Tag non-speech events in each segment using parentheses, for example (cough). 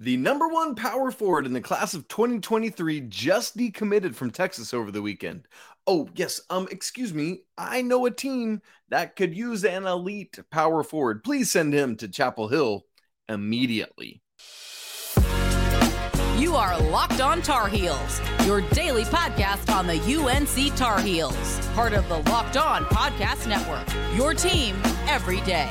The number one power forward in the class of 2023 just decommitted from Texas over the weekend. Oh, yes. Um, excuse me. I know a team that could use an elite power forward. Please send him to Chapel Hill immediately. You are Locked On Tar Heels, your daily podcast on the UNC Tar Heels, part of the Locked On Podcast Network. Your team every day.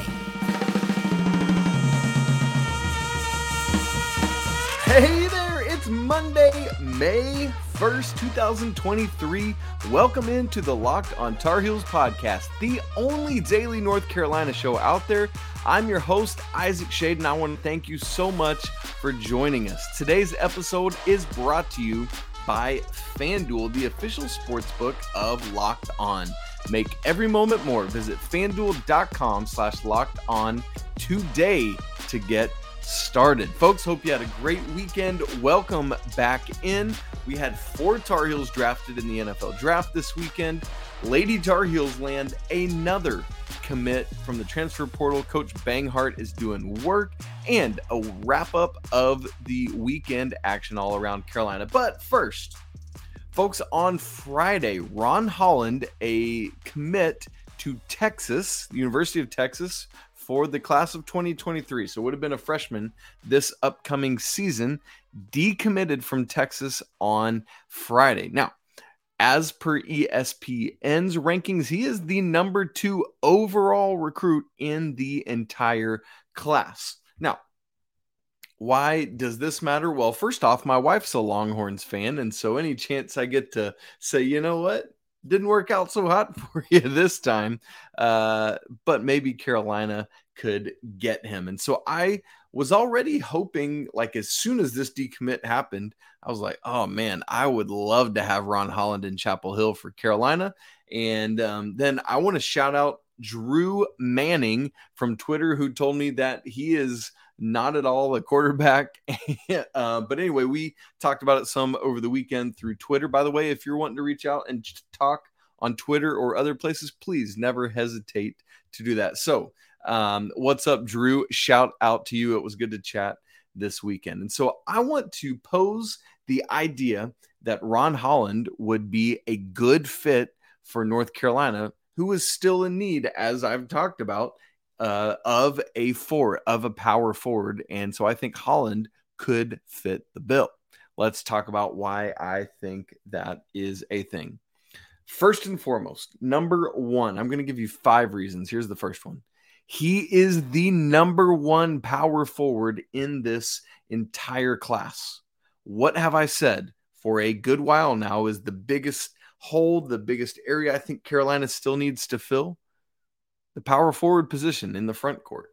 Hey there, it's Monday, May 1st, 2023. Welcome into the Locked on Tar Heels podcast, the only daily North Carolina show out there. I'm your host, Isaac Schade, and I want to thank you so much for joining us. Today's episode is brought to you by FanDuel, the official sports book of Locked On. Make every moment more. Visit fanduel.com slash locked on today to get started. Folks, hope you had a great weekend. Welcome back in. We had four Tar Heels drafted in the NFL draft this weekend. Lady Tar Heels land another commit from the transfer portal. Coach Banghart is doing work and a wrap up of the weekend action all around Carolina. But first, folks, on Friday, Ron Holland, a commit to Texas, the University of Texas, for the class of 2023, so would have been a freshman this upcoming season, decommitted from Texas on Friday. Now, as per ESPN's rankings, he is the number two overall recruit in the entire class. Now, why does this matter? Well, first off, my wife's a Longhorns fan. And so any chance I get to say, you know what, didn't work out so hot (laughs) for you this time. Uh, but maybe Carolina could get him. And so I was already hoping, like, as soon as this decommit happened, I was like, oh man, I would love to have Ron Holland in Chapel Hill for Carolina. And um, then I want to shout out Drew Manning from Twitter, who told me that he is not at all a quarterback. (laughs) uh, but anyway, we talked about it some over the weekend through Twitter. By the way, if you're wanting to reach out and talk on Twitter or other places, please never hesitate to do that. So, um, what's up, Drew? Shout out to you. It was good to chat this weekend. And so, I want to pose the idea that Ron Holland would be a good fit for North Carolina, who is still in need, as I've talked about, uh, of a forward, of a power forward. And so I think Holland could fit the bill. Let's talk about why I think that is a thing. First and foremost, number one, I'm going to give you five reasons. Here's the first one. He is the number one power forward in this entire class. What have I said for a good while now is the biggest hole, the biggest area I think Carolina still needs to fill? The power forward position in the front court.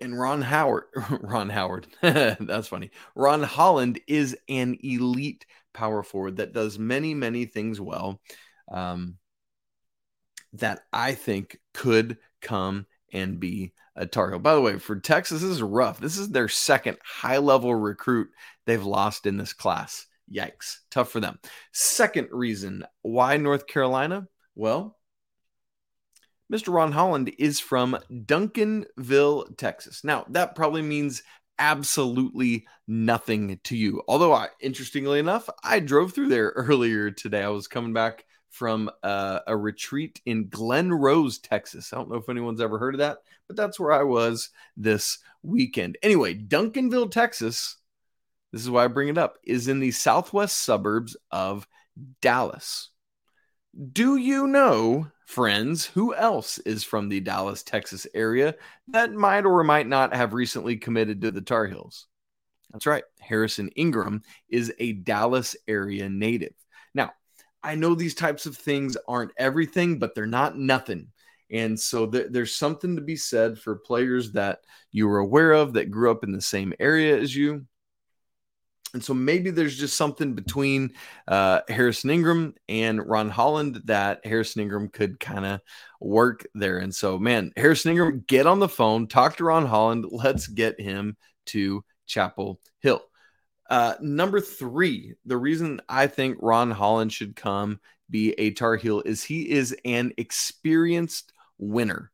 And Ron Howard, (laughs) Ron Howard, (laughs) that's funny. Ron Holland is an elite power forward that does many, many things well um, that I think could come and be a Tar Heel. By the way, for Texas, this is rough. This is their second high level recruit they've lost in this class. Yikes. Tough for them. Second reason why North Carolina? Well, Mr. Ron Holland is from Duncanville, Texas. Now, that probably means absolutely nothing to you. Although, I, interestingly enough, I drove through there (laughs) earlier today. I was coming back from uh, a retreat in Glen Rose, Texas. I don't know if anyone's ever heard of that, but that's where I was this weekend. Anyway, Duncanville, Texas, this is why I bring it up, is in the southwest suburbs of Dallas. Do you know friends, who else is from the Dallas, Texas area that might or might not have recently committed to the Tar Heels? That's right. Harrison Ingram is a Dallas area native. Now, I know these types of things aren't everything, but they're not nothing. And so th- there's something to be said for players that you were aware of that grew up in the same area as you and so maybe there's just something between uh, Harrison Ingram and Ron Holland that Harrison Ingram could kind of work there. And so, man, Harrison Ingram, get on the phone, talk to Ron Holland. Let's get him to Chapel Hill. Uh, number three, the reason I think Ron Holland should come be a Tar Heel is he is an experienced winner.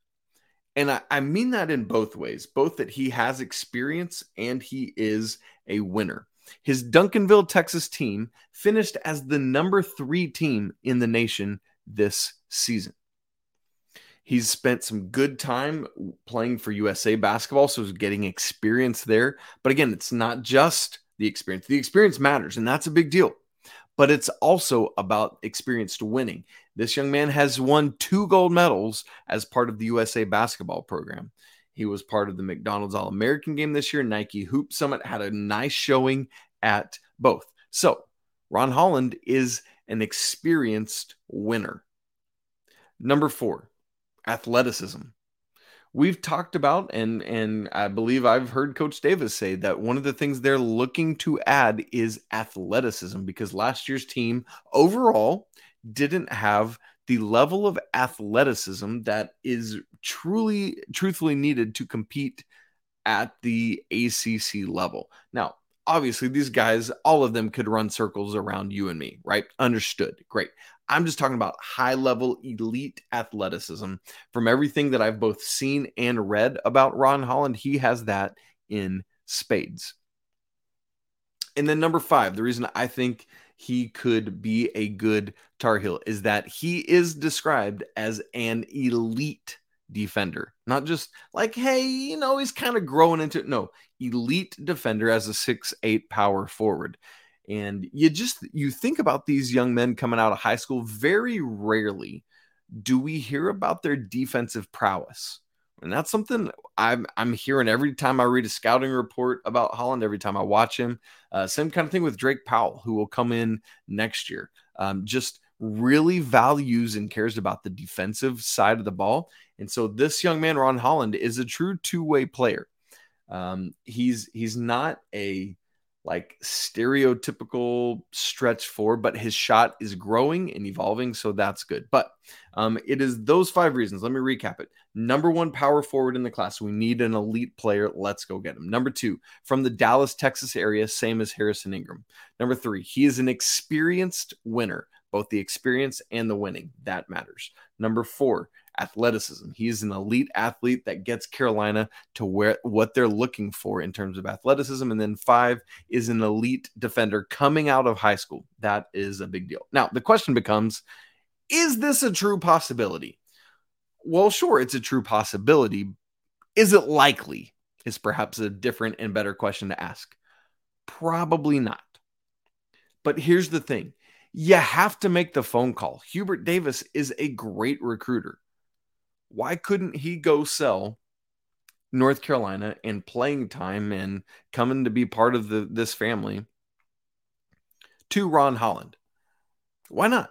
And I, I mean that in both ways, both that he has experience and he is a winner. His Duncanville, Texas team finished as the number three team in the nation this season. He's spent some good time playing for USA basketball, so he's getting experience there. But again, it's not just the experience. The experience matters, and that's a big deal. But it's also about experienced winning. This young man has won two gold medals as part of the USA basketball program. He was part of the McDonald's All American game this year. Nike Hoop Summit had a nice showing at both. So, Ron Holland is an experienced winner. Number four, athleticism. We've talked about and and I believe I've heard Coach Davis say that one of the things they're looking to add is athleticism because last year's team overall didn't have the level of athleticism that is truly truthfully needed to compete at the ACC level. Now, obviously these guys all of them could run circles around you and me, right? Understood. Great. I'm just talking about high level elite athleticism. From everything that I've both seen and read about Ron Holland, he has that in spades. And then number five, the reason I think he could be a good Tar Heel is that he is described as an elite defender, not just like, hey, you know, he's kind of growing into it. No, elite defender as a six eight power forward. And you just you think about these young men coming out of high school, very rarely do we hear about their defensive prowess. And that's something I'm I'm hearing every time I read a scouting report about Holland, every time I watch him. Uh, same kind of thing with Drake Powell, who will come in next year. Um, just really values and cares about the defensive side of the ball. And so this young man, Ron Holland, is a true two-way player. Um, he's he's not a like stereotypical stretch four, but his shot is growing and evolving, so that's good. But um, it is those five reasons. Let me recap it. Number one, power forward in the class. We need an elite player. Let's go get him. Number two, from the Dallas, Texas area, same as Harrison Ingram. Number three, he is an experienced winner, both the experience and the winning. That matters. Number four, athleticism. He's an elite athlete that gets Carolina to where what they're looking for in terms of athleticism. And then five is an elite defender coming out of high school. That is a big deal. Now, the question becomes is this a true possibility? Well, sure, it's a true possibility. Is it likely? Is perhaps a different and better question to ask. Probably not. But here's the thing you have to make the phone call. Hubert Davis is a great recruiter why couldn't he go sell North Carolina and playing time and coming to be part of the this family to Ron Holland? Why not?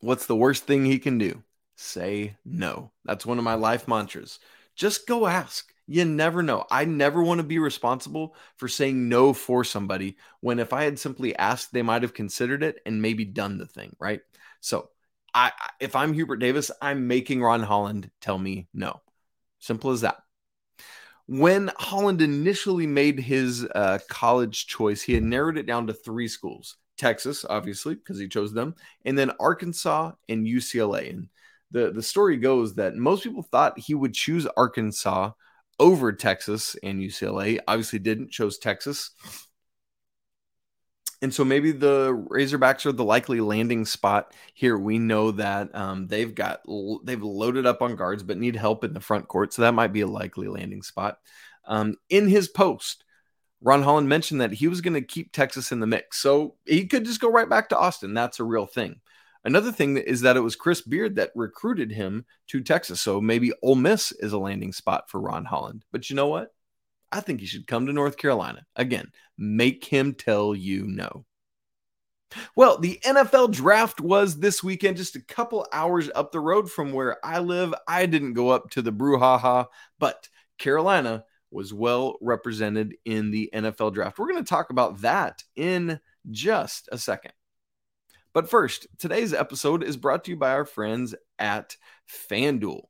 What's the worst thing he can do? Say no. That's one of my life mantras. Just go ask. You never know. I never want to be responsible for saying no for somebody when if I had simply asked, they might have considered it and maybe done the thing, right? So I if I'm Hubert Davis, I'm making Ron Holland tell me no. Simple as that. When Holland initially made his uh, college choice, he had narrowed it down to three schools: Texas, obviously, because he chose them, and then Arkansas and UCLA. And the the story goes that most people thought he would choose Arkansas over Texas and UCLA. Obviously, didn't chose Texas. And so maybe the Razorbacks are the likely landing spot here. We know that um, they've got they've loaded up on guards, but need help in the front court, so that might be a likely landing spot. Um, in his post, Ron Holland mentioned that he was going to keep Texas in the mix, so he could just go right back to Austin. That's a real thing. Another thing is that it was Chris Beard that recruited him to Texas, so maybe Ole Miss is a landing spot for Ron Holland. But you know what? I think he should come to North Carolina. Again, make him tell you no. Well, the NFL draft was this weekend, just a couple hours up the road from where I live. I didn't go up to the brouhaha, but Carolina was well represented in the NFL draft. We're going to talk about that in just a second. But first, today's episode is brought to you by our friends at FanDuel.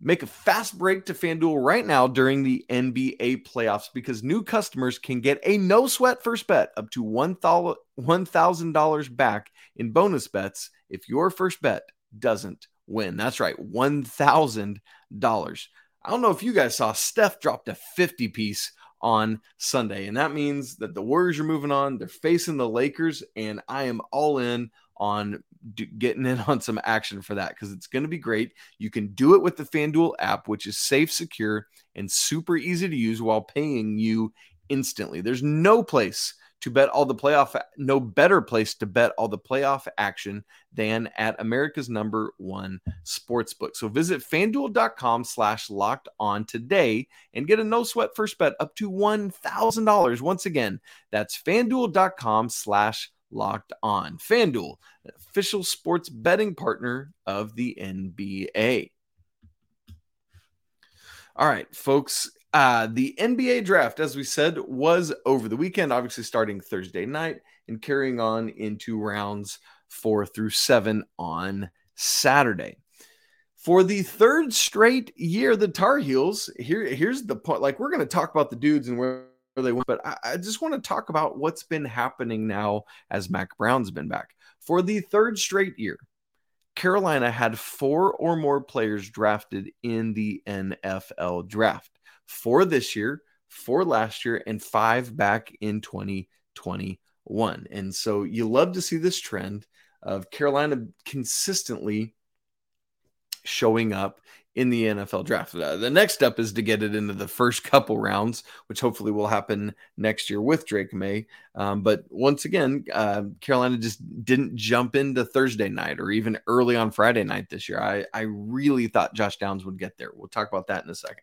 Make a fast break to FanDuel right now during the NBA playoffs because new customers can get a no sweat first bet up to $1,000 back in bonus bets if your first bet doesn't win. That's right, $1,000. I don't know if you guys saw Steph dropped a 50 piece on Sunday, and that means that the Warriors are moving on. They're facing the Lakers, and I am all in on getting in on some action for that because it's going to be great. You can do it with the FanDuel app, which is safe, secure, and super easy to use while paying you instantly. There's no place to bet all the playoff, no better place to bet all the playoff action than at America's number one sportsbook. So visit fanduel.com slash locked on today and get a no sweat first bet up to $1,000. Once again, that's fanduel.com slash locked on. FanDuel, official sports betting partner of the NBA. All right, folks, uh, the NBA draft, as we said, was over the weekend, obviously starting Thursday night and carrying on into rounds four through seven on Saturday. For the third straight year, the Tar Heels, here, here's the point. Like, we're going to talk about the dudes and where they went, but I, I just want to talk about what's been happening now as Mack Brown's been back. For the third straight year, Carolina had four or more players drafted in the NFL draft for this year, four last year, and five back in 2021. And so you love to see this trend of Carolina consistently showing up in the NFL draft. Uh, the next step is to get it into the first couple rounds, which hopefully will happen next year with Drake Maye. Um, but once again, uh, Carolina just didn't jump into Thursday night or even early on Friday night this year. I, I really thought Josh Downs would get there. We'll talk about that in a second.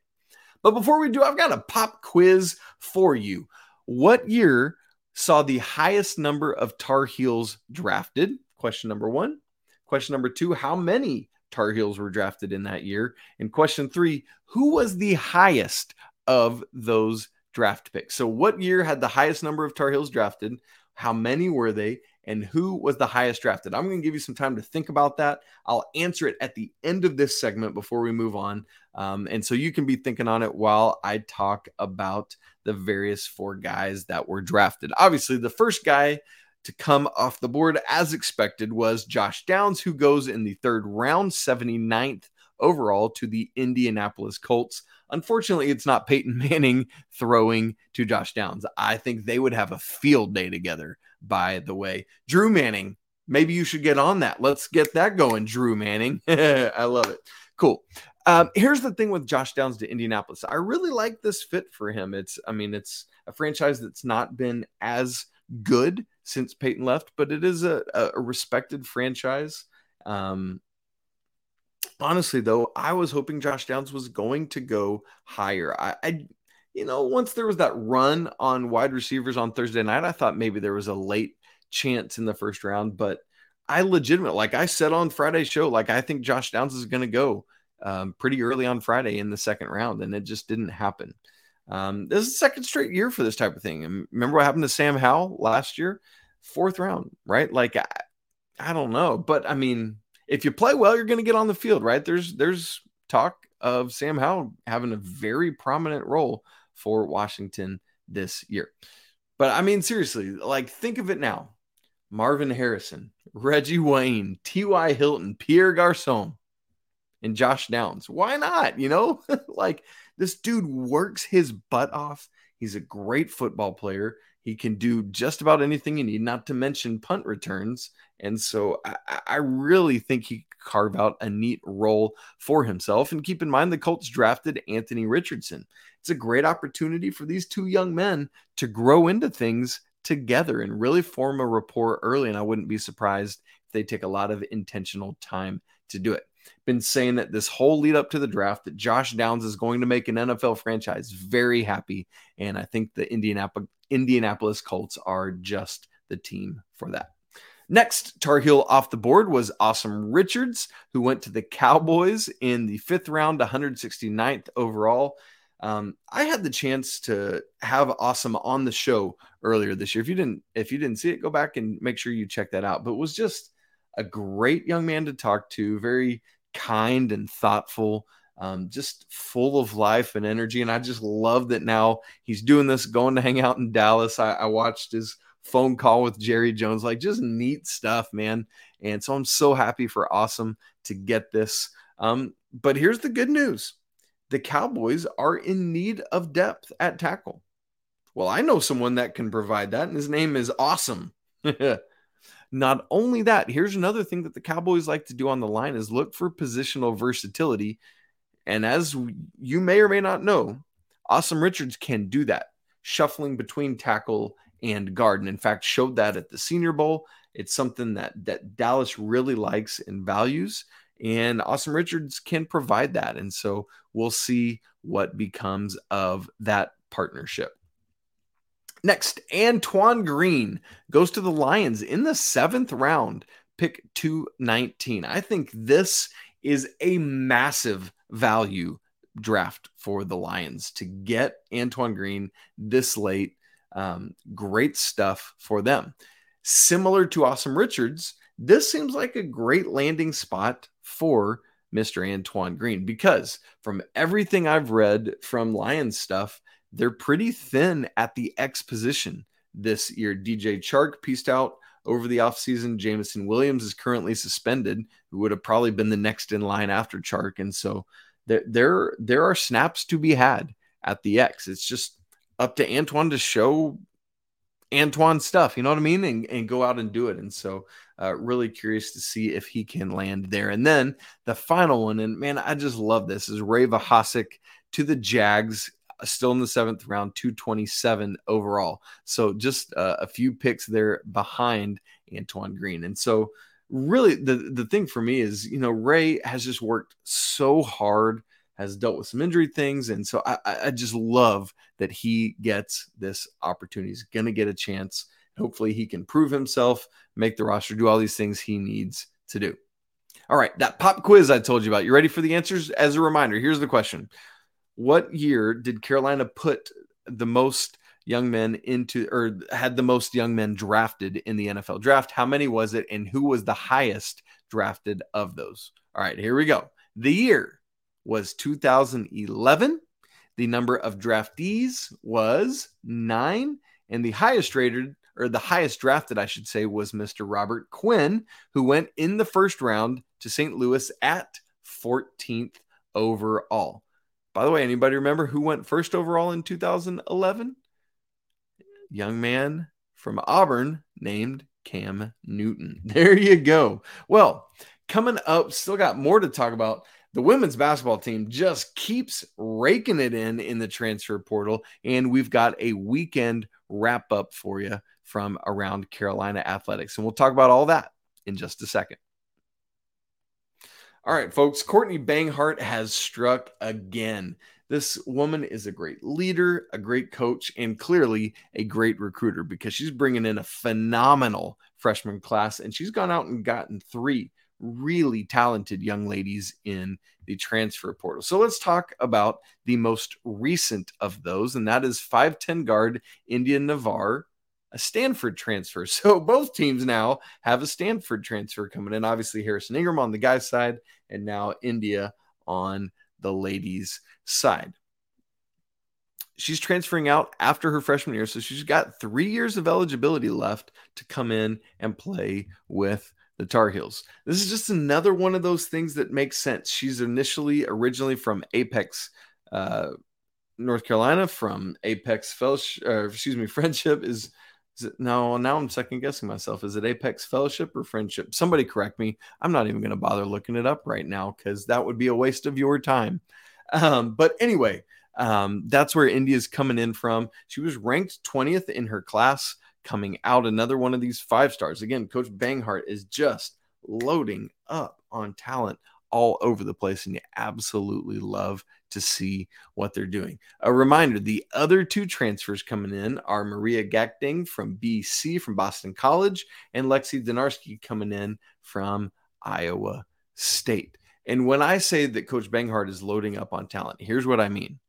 But before we do, I've got a pop quiz for you. What year saw the highest number of Tar Heels drafted? Question number one. Question number two How many Tar Heels were drafted in that year? And question three Who was the highest of those draft picks? So, what year had the highest number of Tar Heels drafted? How many were they? and who was the highest drafted? I'm going to give you some time to think about that. I'll answer it at the end of this segment before we move on. Um, and so you can be thinking on it while I talk about the various four guys that were drafted. Obviously, the first guy to come off the board, as expected, was Josh Downs, who goes in the third round, 79th overall to the Indianapolis Colts. Unfortunately, it's not Peyton (laughs) Manning throwing to Josh Downs. I think they would have a field day together by the way. Drew Manning, maybe you should get on that. Let's get that going, Drew Manning. (laughs) I love it. Cool. Um, here's the thing with Josh Downs to Indianapolis. I really like this fit for him. It's, I mean, it's a franchise that's not been as good since Peyton left, but it is a, a respected franchise. Um, honestly, though, I was hoping Josh Downs was going to go higher. I, I you know, once there was that run on wide receivers on Thursday night, I thought maybe there was a late chance in the first round, but I legitimate, like I said on Friday's show, like I think Josh Downs is going to go um, pretty early on Friday in the second round, and it just didn't happen. Um, this is the second straight year for this type of thing. And remember what happened to Sam Howell last year? Fourth round, right? Like I, I don't know, but I mean, if you play well, you're going to get on the field, right? There's there's talk of Sam Howell having a very prominent role for Washington this year. But I mean, seriously, like think of it now Marvin Harrison, Reggie Wayne, T.Y. Hilton, Pierre Garcon, and Josh Downs. Why not? You know, (laughs) like this dude works his butt off. He's a great football player. He can do just about anything you need, not to mention punt returns. And so I, I really think he carve out a neat role for himself. And keep in mind, the Colts drafted Anthony Richardson. It's a great opportunity for these two young men to grow into things together and really form a rapport early. And I wouldn't be surprised if they take a lot of intentional time to do it. Been saying that this whole lead up to the draft that Josh Downs is going to make an NFL franchise very happy. And I think the Indianapolis, Indianapolis Colts are just the team for that. Next Tar Heel off the board was Asim Richards, who went to the Cowboys in the fifth round, 169th overall. Um, I had the chance to have Asim on the show earlier this year. If you didn't, if you didn't see it, go back and make sure you check that out. But was just a great young man to talk to, very kind and thoughtful, um, just full of life and energy. And I just love that now he's doing this, going to hang out in Dallas. I, I watched his phone call with Jerry Jones, like just neat stuff, man. And so I'm so happy for Asim to get this. Um, but here's the good news the Cowboys are in need of depth at tackle. Well, I know someone that can provide that, and his name is Asim. (laughs) Not only that, here's another thing that the Cowboys like to do on the line is look for positional versatility. And as you may or may not know, Asim Richards can do that, shuffling between tackle and guard. And in fact, showed that at the Senior Bowl. It's something that that Dallas really likes and values. And Asim Richards can provide that. And so we'll see what becomes of that partnership. Next, Antoine Green goes to the Lions in the seventh round, pick 219. I think this is a massive value draft for the Lions to get Antoine Green this late. Um, great stuff for them. Similar to Asim Richards, this seems like a great landing spot for Mr. Antoine Green because from everything I've read from Lions stuff, they're pretty thin at the X position this year. DJ Chark pieced out over the offseason. Jameson Williams is currently suspended, who would have probably been the next in line after Chark. And so there, there, there are snaps to be had at the X. It's just up to Antoine to show Antoine stuff, you know what I mean? And, and go out and do it. And so, uh, really curious to see if he can land there. And then the final one, and man, I just love this, is Ray Vohasek to the Jags still in the seventh round, 227 overall. So just uh, a few picks there behind Antoine Green. And so, really, the, the thing for me is, you know, Ray has just worked so hard, has dealt with some injury things. And so I, I just love that he gets this opportunity. He's going to get a chance. Hopefully, he can prove himself, make the roster, do all these things he needs to do. All right, that pop quiz I told you about. You ready for the answers? As a reminder, here's the question what year did Carolina put the most young men into or had the most young men drafted in the NFL draft? How many was it and who was the highest drafted of those? All right, here we go. The year was 2011. The number of draftees was 9 and the highest rated or the highest drafted I should say was Mr. Robert Quinn who went in the first round to St. Louis at 14th overall. By the way, anybody remember who went first overall in 2011? Young man from Auburn named Cam Newton. (laughs) There you go. Well, coming up, still got more to talk about. The women's basketball team just keeps raking it in in the transfer portal, and we've got a weekend wrap up for you from around Carolina athletics. And we'll talk about all that in just a second. All right, folks, Courtney Banghart has struck again. This woman is a great leader, a great coach, and clearly a great recruiter because she's bringing in a phenomenal freshman class and she's gone out and gotten three really talented young ladies in the transfer portal. So let's talk about the most recent of those, and that is 5'10 guard Indya Nivar a Stanford transfer. (laughs) So both teams now have a Stanford transfer coming in. Obviously, Harrison Ingram on the guy's side, and now Indya on the ladies' side. She's transferring out after her freshman year, so she's got three years of eligibility left to come in and play with the Tar Heels. This is just another one of those things that makes sense. She's initially originally from Apex, uh, North Carolina, from Apex Fellowship, excuse me, (laughs) Friendship is is it no? Now I'm second guessing myself. Is it Apex Fellowship or Friendship? Somebody correct me. I'm not even going to bother looking it up right now because that would be a waste of your time. Um, but anyway, um, that's where Indya's coming in from. She was ranked 20th in her class coming out. Another one of these five stars. Again, Coach Banghart is just loading up on talent all over the place, and you absolutely love to see what they're doing. A reminder the other two transfers coming in are Maria Gakdeng from BC, from Boston College, and Lexi Donarski coming in from Iowa State. And when I say that Coach Banghart is loading up on talent, here's what I mean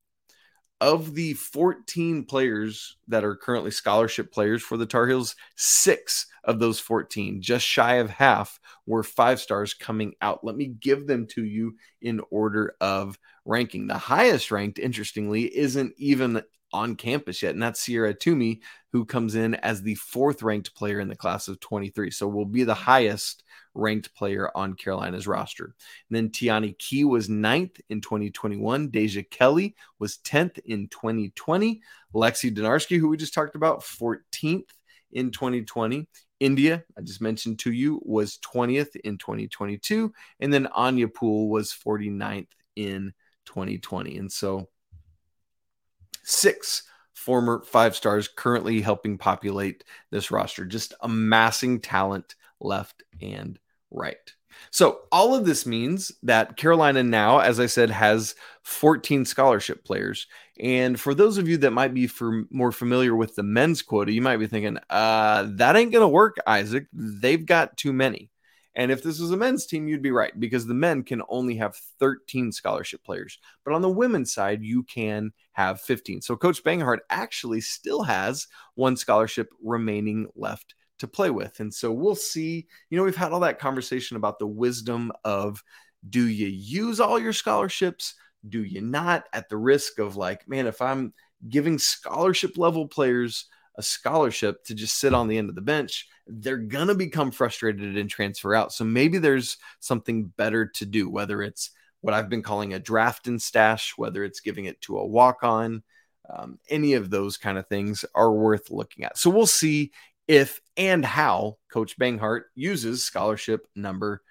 of the 14 players that are currently scholarship players for the Tar Heels, six of those 14, just shy of half, were five stars coming out. Let me give them to you in order of ranking. The highest ranked, interestingly, isn't even on campus yet, and that's Ciera Toomey, who comes in as the fourth ranked player in the class of 23. So will be the highest ranked player on Carolina's roster. And then Teonni Key was ninth in 2021. Deja Kelly was 10th in 2020. Lexi Donarski, who we just talked about, 14th in 2020. Indya, I just mentioned to you, was 20th in 2022. And then Anya Poole was 49th in 2020. And so six former five stars currently helping populate this roster, just amassing talent left and right. So, all of this means that Carolina now, as I said, has 14 scholarship players. And for those of you that might be for more familiar with the men's quota, you might be thinking, uh, that ain't going to work, Isaac. They've got too many. And if this was a men's team, you'd be right because the men can only have 13 scholarship players. But on the women's side, you can have 15. So Coach Banghart actually still has one scholarship remaining left to play with. And so we'll see. You know, we've had all that conversation about the wisdom of do you use all your scholarships? Do you not? At the risk of like, man, if I'm giving scholarship level players a scholarship to just sit on the end of the bench, they're going to become frustrated and transfer out. So maybe there's something better to do, whether it's what I've been calling a draft and stash, whether it's giving it to a walk on. Um, any of those kind of things are worth looking at. So we'll see if and how Coach Banghart uses scholarship number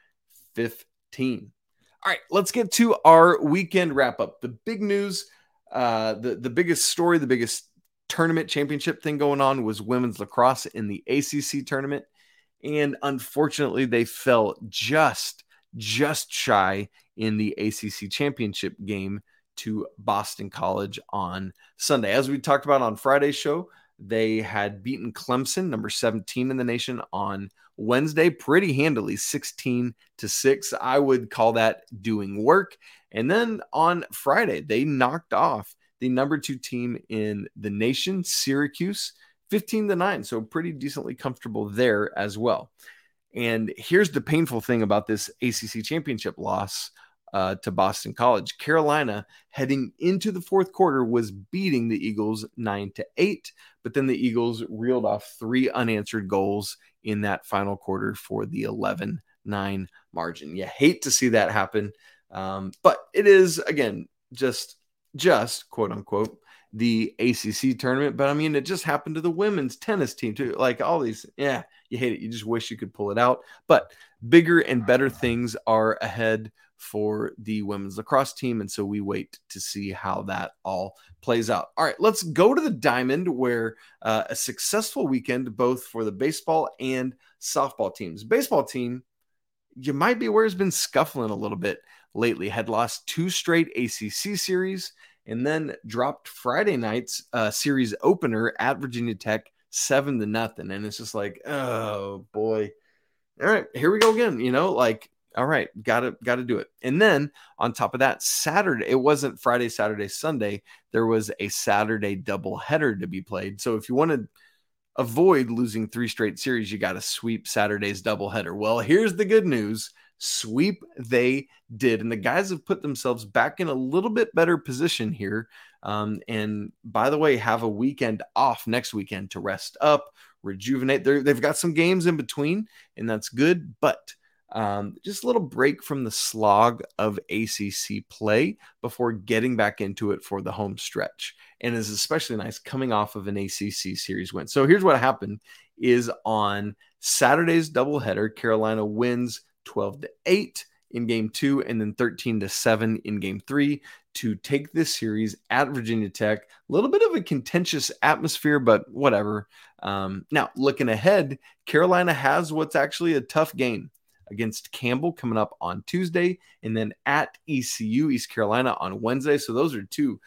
15. All right, let's get to our weekend wrap up. The big news, uh, the, the biggest story, the biggest tournament championship thing going on was women's lacrosse in the ACC tournament. And unfortunately, they fell just, just shy in the ACC championship game to Boston College on Sunday. As we talked about on Friday's show, they had beaten Clemson, number 17 in the nation, on Wednesday pretty handily, 16 to 6. I would call that doing work. And then on Friday, they knocked off the number two team in the nation, Syracuse, 15 to 9. So pretty decently comfortable there as well. And here's the painful thing about this ACC championship loss uh, to Boston College. Carolina heading into the fourth quarter was beating the Eagles nine to eight, but then the Eagles reeled off three unanswered goals in that final quarter for the 11 9 margin. You hate to see that happen, um, but it is, again, just just quote unquote the ACC tournament, but I mean, it just happened to the women's tennis team too. Like all these, yeah, you hate it. You just wish you could pull it out. But bigger and better things are ahead for the women's lacrosse team. And so we wait to see how that all plays out. All right, let's go to the diamond where uh, a successful weekend both for the baseball and softball teams. Baseball team, you might be aware, has been scuffling a little bit lately, had lost two straight ACC series and then dropped Friday night's uh, series opener at Virginia Tech seven to nothing. And it's just like, oh boy. All right, here we go again. You know, like, all right, gotta gotta do it. And then on top of that, Saturday, it wasn't Friday, Saturday, Sunday. There was a Saturday double header to be played. So if you want to avoid losing three straight series, you got to sweep Saturday's double header. Well, here's the good news sweep they did. And the guys have put themselves back in a little bit better position here. Um, and by the way, have a weekend off next weekend to rest up, rejuvenate. they they've got some games in between, and that's good. But um, just a little break from the slog of ACC play before getting back into it for the home stretch. And is especially nice coming off of an ACC series win. So here's what happened is on Saturday's doubleheader, Carolina wins 12 to 8 in game two, and then 13 to 7 in game three to take this series at Virginia Tech. A little bit of a contentious atmosphere, but whatever. Um, now, looking ahead, Carolina has what's actually a tough game against Campbell coming up on Tuesday, and then at ECU, East Carolina on Wednesday. So those are two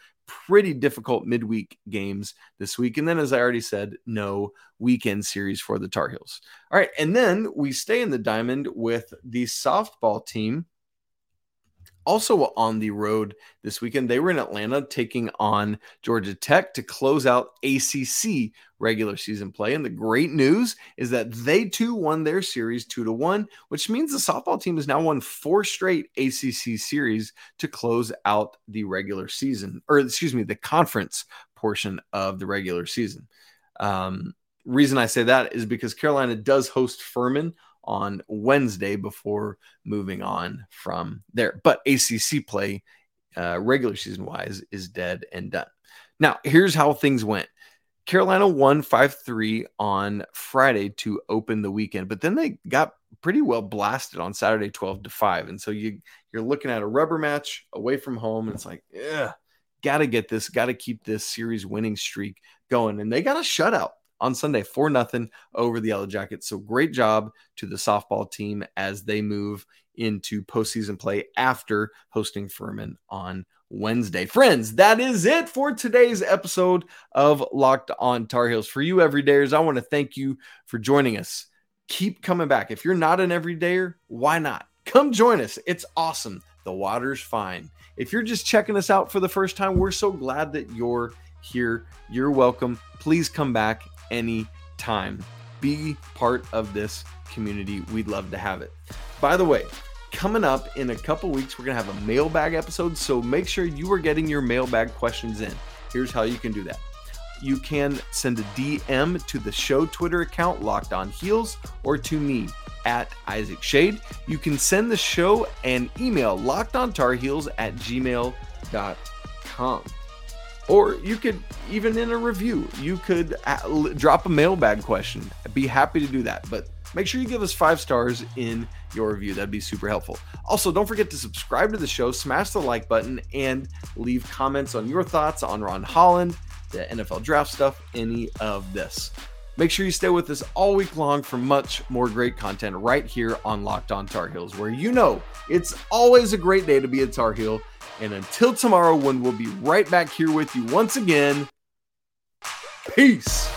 pretty difficult midweek games this week. And then, as I already said, no weekend series for the Tar Heels. All right. And then we stay in the diamond with the softball team also on the road this weekend. They were in Atlanta taking on Georgia Tech to close out ACC regular season play. And the great news is that they too won their series two to one, which means the softball team has now won four straight ACC series to close out the regular season, or excuse me, the conference portion of the regular season. Um, reason I say that is because Carolina does host Furman on Wednesday before moving on from there. But ACC play, uh, regular season wise, is dead and done. Now, here's how things went. Carolina won 5 3 on Friday to open the weekend, but then they got pretty well blasted on Saturday 12 to 5. And so you, you're looking at a rubber match away from home. And it's like, yeah, got to get this, got to keep this series winning streak going. And they got a shutout on Sunday, 4 nothing over the Yellow Jackets. So great job to the softball team as they move into postseason play after hosting Furman on Wednesday. Friends, that is it for today's episode of Locked on Tar Heels. For you everydayers, I want to thank you for joining us. Keep coming back. If you're not an everydayer, why not? Come join us. It's awesome. The water's fine. If you're just checking us out for the first time, we're so glad that you're here. You're welcome. Please come back anytime. Be part of this community. We'd love to have it. By the way, coming up in a couple weeks, we're going to have a mailbag episode. So make sure you are getting your mailbag questions in. Here's how you can do that. You can send a DM to the show Twitter account, Locked On Heels, or to me at Isaac Schade. You can send the show an email, lockedontarheels at gmail.com. Or you could, even in a review, you could uh, drop a mailbag question. I'd be happy to do that. But make sure you give us five stars in your review. That'd be super helpful. Also, don't forget to subscribe to the show, smash the like button, and leave comments on your thoughts on Ron Holland, the NFL draft stuff, any of this. Make sure you stay with us all week long for much more great content right here on Locked On Tar Heels, where you know it's always a great day to be a Tar Heel. And until tomorrow, when we'll be right back here with you once again, peace.